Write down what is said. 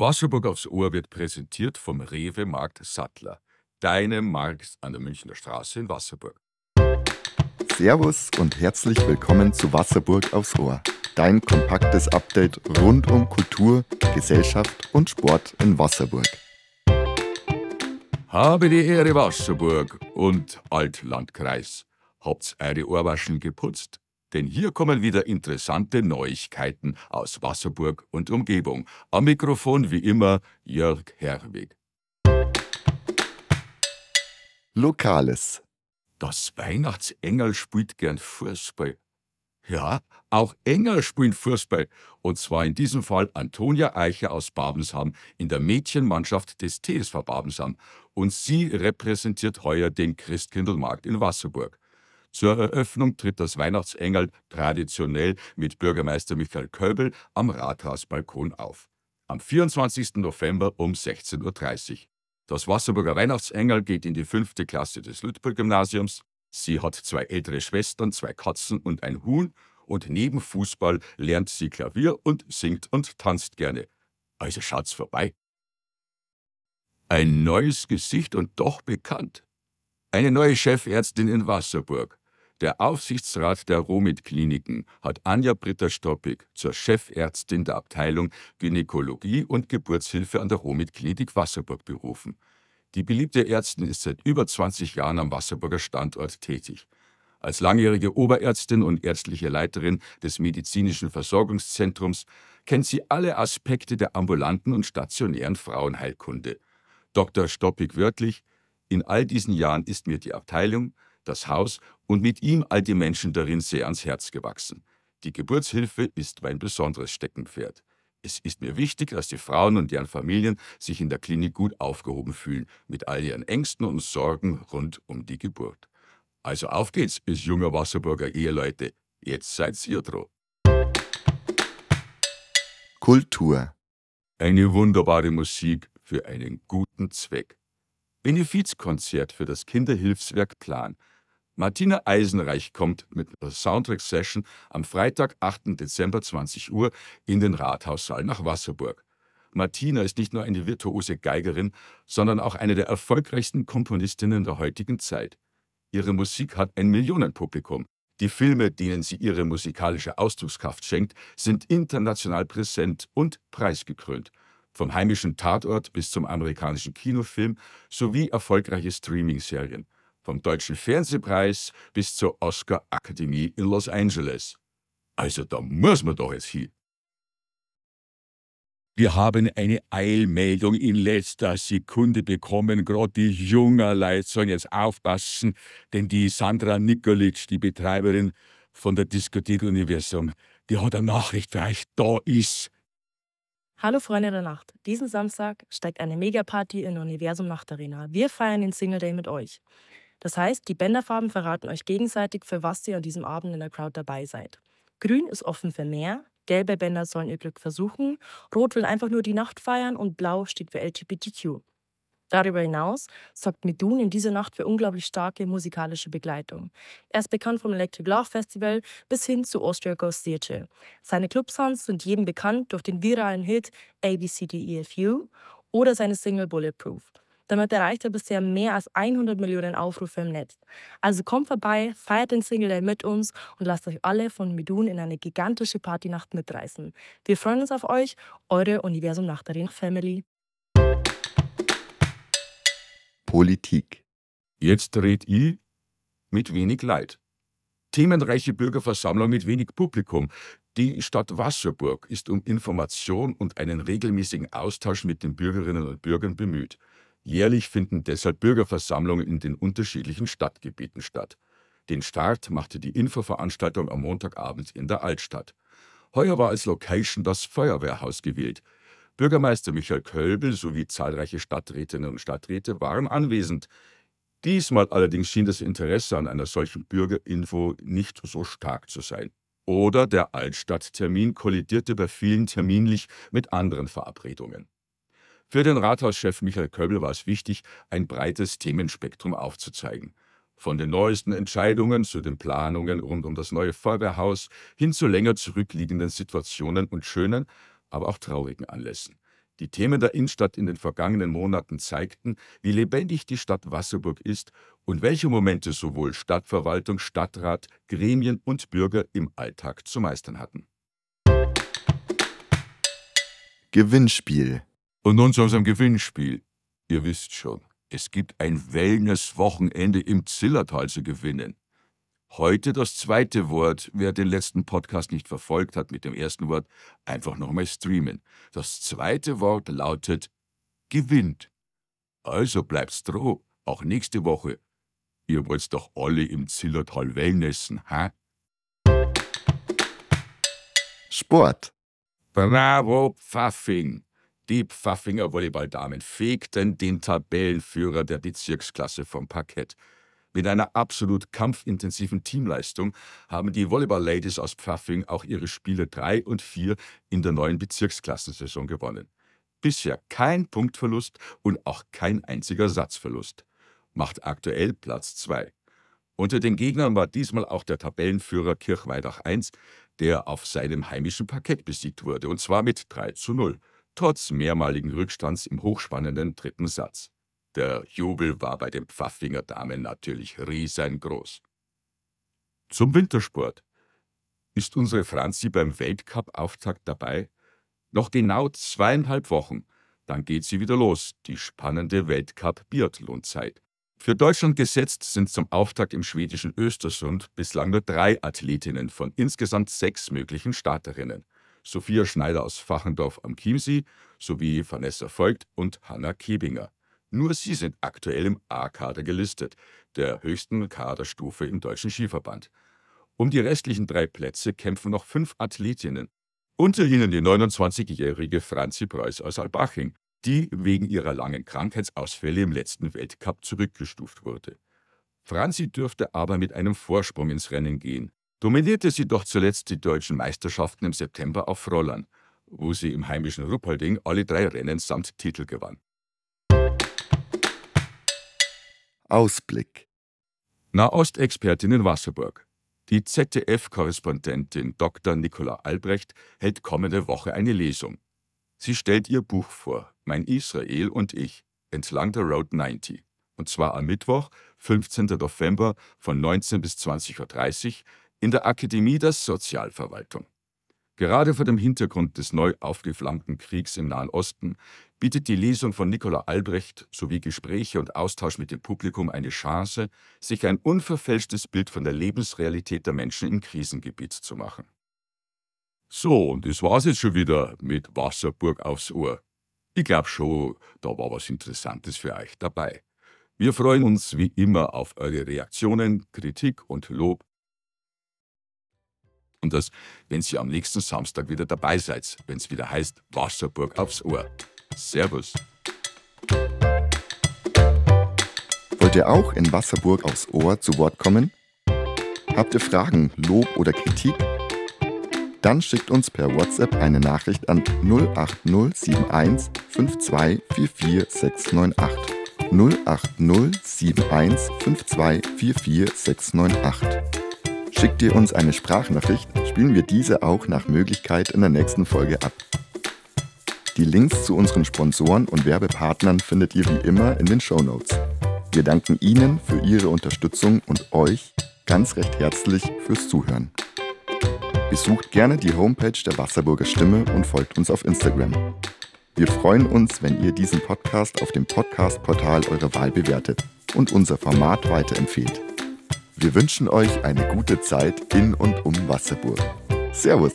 Wasserburg aufs Ohr wird präsentiert vom Rewe Markt Sattler, deinem Markt an der Münchner Straße in Wasserburg. Servus und herzlich willkommen zu Wasserburg aufs Ohr. Dein kompaktes Update rund um Kultur, Gesellschaft und Sport in Wasserburg. Habe die Ehre Wasserburg und Altlandkreis. Habt's eure Ohrwaschen geputzt? Denn hier kommen wieder interessante Neuigkeiten aus Wasserburg und Umgebung. Am Mikrofon wie immer Jörg Herwig. Lokales. Das Weihnachtsengel spielt gern Fußball. Ja, auch Engel spielen Fußball. Und zwar in diesem Fall Antonia Eicher aus Babensam in der Mädchenmannschaft des TSV Babensam. Und sie repräsentiert heuer den Christkindlmarkt in Wasserburg. Zur Eröffnung tritt das Weihnachtsengel traditionell mit Bürgermeister Michael Köbel am Rathausbalkon auf. Am 24. November um 16.30 Uhr. Das Wasserburger Weihnachtsengel geht in die fünfte Klasse des Lütburg-Gymnasiums. Sie hat zwei ältere Schwestern, zwei Katzen und ein Huhn und neben Fußball lernt sie Klavier und singt und tanzt gerne. Also schaut's vorbei. Ein neues Gesicht und doch bekannt. Eine neue Chefärztin in Wasserburg. Der Aufsichtsrat der Romit-Kliniken hat Anja Britter-Stoppig zur Chefärztin der Abteilung Gynäkologie und Geburtshilfe an der Romit-Klinik Wasserburg berufen. Die beliebte Ärztin ist seit über 20 Jahren am Wasserburger Standort tätig. Als langjährige Oberärztin und ärztliche Leiterin des medizinischen Versorgungszentrums kennt sie alle Aspekte der ambulanten und stationären Frauenheilkunde. Dr. Stoppig wörtlich: In all diesen Jahren ist mir die Abteilung, das Haus und mit ihm all die Menschen darin sehr ans Herz gewachsen. Die Geburtshilfe ist mein besonderes Steckenpferd. Es ist mir wichtig, dass die Frauen und deren Familien sich in der Klinik gut aufgehoben fühlen, mit all ihren Ängsten und Sorgen rund um die Geburt. Also auf geht's, bis junger Wasserburger Eheleute. Jetzt seid ihr dran. Kultur. Eine wunderbare Musik für einen guten Zweck. Benefizkonzert für das Kinderhilfswerk Plan. Martina Eisenreich kommt mit einer Soundtrack-Session am Freitag, 8. Dezember 20 Uhr in den Rathaussaal nach Wasserburg. Martina ist nicht nur eine virtuose Geigerin, sondern auch eine der erfolgreichsten Komponistinnen der heutigen Zeit. Ihre Musik hat ein Millionenpublikum. Die Filme, denen sie ihre musikalische Ausdruckskraft schenkt, sind international präsent und preisgekrönt. Vom heimischen Tatort bis zum amerikanischen Kinofilm sowie erfolgreiche Streaming-Serien. Vom Deutschen Fernsehpreis bis zur Oscar-Akademie in Los Angeles. Also da muss man doch jetzt hin. Wir haben eine Eilmeldung in letzter Sekunde bekommen. Gerade die jungen Leute sollen jetzt aufpassen, denn die Sandra Nikolic, die Betreiberin von der Diskothek Universum, die hat eine Nachricht für euch. Da ist. Hallo Freunde der Nacht. Diesen Samstag steigt eine Megaparty in Universum Nacht Arena. Wir feiern den Single Day mit euch. Das heißt, die Bänderfarben verraten euch gegenseitig, für was ihr an diesem Abend in der Crowd dabei seid. Grün ist offen für mehr, gelbe Bänder sollen ihr Glück versuchen, rot will einfach nur die Nacht feiern und blau steht für LGBTQ. Darüber hinaus sorgt Medun in dieser Nacht für unglaublich starke musikalische Begleitung. Er ist bekannt vom Electric Love Festival bis hin zu Austria Goes Theatre. Seine Clubsounds sind jedem bekannt durch den viralen Hit ABCDEFU oder seine Single Bulletproof. Damit erreicht er bisher mehr als 100 Millionen Aufrufe im Netz. Also kommt vorbei, feiert den Single Day mit uns und lasst euch alle von Medun in eine gigantische Partynacht mitreißen. Wir freuen uns auf euch, eure Universum Nachtarin Family. Politik. Jetzt red ich mit wenig Leid. Themenreiche Bürgerversammlung mit wenig Publikum. Die Stadt Wasserburg ist um Information und einen regelmäßigen Austausch mit den Bürgerinnen und Bürgern bemüht. Jährlich finden deshalb Bürgerversammlungen in den unterschiedlichen Stadtgebieten statt. Den Start machte die Infoveranstaltung am Montagabend in der Altstadt. Heuer war als Location das Feuerwehrhaus gewählt. Bürgermeister Michael Kölbel sowie zahlreiche Stadträtinnen und Stadträte waren anwesend. Diesmal allerdings schien das Interesse an einer solchen Bürgerinfo nicht so stark zu sein. Oder der Altstadttermin kollidierte bei vielen terminlich mit anderen Verabredungen. Für den Rathauschef Michael Köbel war es wichtig, ein breites Themenspektrum aufzuzeigen. Von den neuesten Entscheidungen zu den Planungen rund um das neue Feuerwehrhaus hin zu länger zurückliegenden Situationen und schönen, aber auch traurigen Anlässen. Die Themen der Innenstadt in den vergangenen Monaten zeigten, wie lebendig die Stadt Wasserburg ist und welche Momente sowohl Stadtverwaltung, Stadtrat, Gremien und Bürger im Alltag zu meistern hatten. Gewinnspiel. Und nun zu unserem Gewinnspiel. Ihr wisst schon, es gibt ein Wellness-Wochenende im Zillertal zu gewinnen. Heute das zweite Wort. Wer den letzten Podcast nicht verfolgt hat mit dem ersten Wort, einfach nochmal streamen. Das zweite Wort lautet gewinnt. Also bleibt's droh, auch nächste Woche. Ihr wollt's doch alle im Zillertal Wellnessen, hä? Sport. Bravo, Pfaffing! Die Pfaffinger Volleyballdamen fegten den Tabellenführer der Bezirksklasse vom Parkett. Mit einer absolut kampfintensiven Teamleistung haben die Volleyball-Ladies aus Pfaffing auch ihre Spiele 3 und 4 in der neuen Bezirksklassensaison gewonnen. Bisher kein Punktverlust und auch kein einziger Satzverlust. Macht aktuell Platz 2. Unter den Gegnern war diesmal auch der Tabellenführer Kirchweidach I, der auf seinem heimischen Parkett besiegt wurde, und zwar mit 3 zu 0, trotz mehrmaligen Rückstands im hochspannenden dritten Satz. Der Jubel war bei den Pfaffinger Damen natürlich riesengroß. Zum Wintersport. Ist unsere Franzi beim Weltcup-Auftakt dabei? Noch genau zweieinhalb Wochen, dann geht sie wieder los, die spannende Weltcup-Biathlon-Zeit. Für Deutschland gesetzt sind zum Auftakt im schwedischen Östersund bislang nur drei Athletinnen von insgesamt sechs möglichen Starterinnen. Sophia Schneider aus Fachendorf am Chiemsee sowie Vanessa Voigt und Hanna Kebinger. Nur sie sind aktuell im A-Kader gelistet, der höchsten Kaderstufe im Deutschen Skiverband. Um die restlichen drei Plätze kämpfen noch fünf Athletinnen, unter ihnen die 29-jährige Franzi Preuß aus Albaching, die wegen ihrer langen Krankheitsausfälle im letzten Weltcup zurückgestuft wurde. Franzi dürfte aber mit einem Vorsprung ins Rennen gehen. Dominierte sie doch zuletzt die deutschen Meisterschaften im September auf Rollern, wo sie im heimischen Ruppolding alle drei Rennen samt Titel gewann. Ausblick. Nahostexpertin in Wasserburg. Die ZDF-Korrespondentin Dr. Nicola Albrecht hält kommende Woche eine Lesung. Sie stellt ihr Buch vor, Mein Israel und ich, entlang der Road 90. Und zwar am Mittwoch, 15. November von 19 bis 20.30 Uhr in der Akademie der Sozialverwaltung. Gerade vor dem Hintergrund des neu aufgeflammten Kriegs im Nahen Osten bietet die Lesung von Nicola Albrecht sowie Gespräche und Austausch mit dem Publikum eine Chance, sich ein unverfälschtes Bild von der Lebensrealität der Menschen im Krisengebiet zu machen. So, und das war's jetzt schon wieder mit Wasserburg aufs Ohr. Ich glaube schon, da war was Interessantes für euch dabei. Wir freuen uns wie immer auf eure Reaktionen, Kritik und Lob. Und das, wenn ihr am nächsten Samstag wieder dabei seid, wenn es wieder heißt Wasserburg aufs Ohr. Servus. Wollt ihr auch in Wasserburg aufs Ohr zu Wort kommen? Habt ihr Fragen, Lob oder Kritik? Dann schickt uns per WhatsApp eine Nachricht an 08071 5244698. 08071 5244698. Schickt ihr uns eine Sprachnachricht, spielen wir diese auch nach Möglichkeit in der nächsten Folge ab. Die Links zu unseren Sponsoren und Werbepartnern findet ihr wie immer in den Show Notes. Wir danken Ihnen für Ihre Unterstützung und euch ganz recht herzlich fürs Zuhören. Besucht gerne die Homepage der Wasserburger Stimme und folgt uns auf Instagram. Wir freuen uns, wenn ihr diesen Podcast auf dem Podcast-Portal eurer Wahl bewertet und unser Format weiterempfehlt. Wir wünschen euch eine gute Zeit in und um Wasserburg. Servus!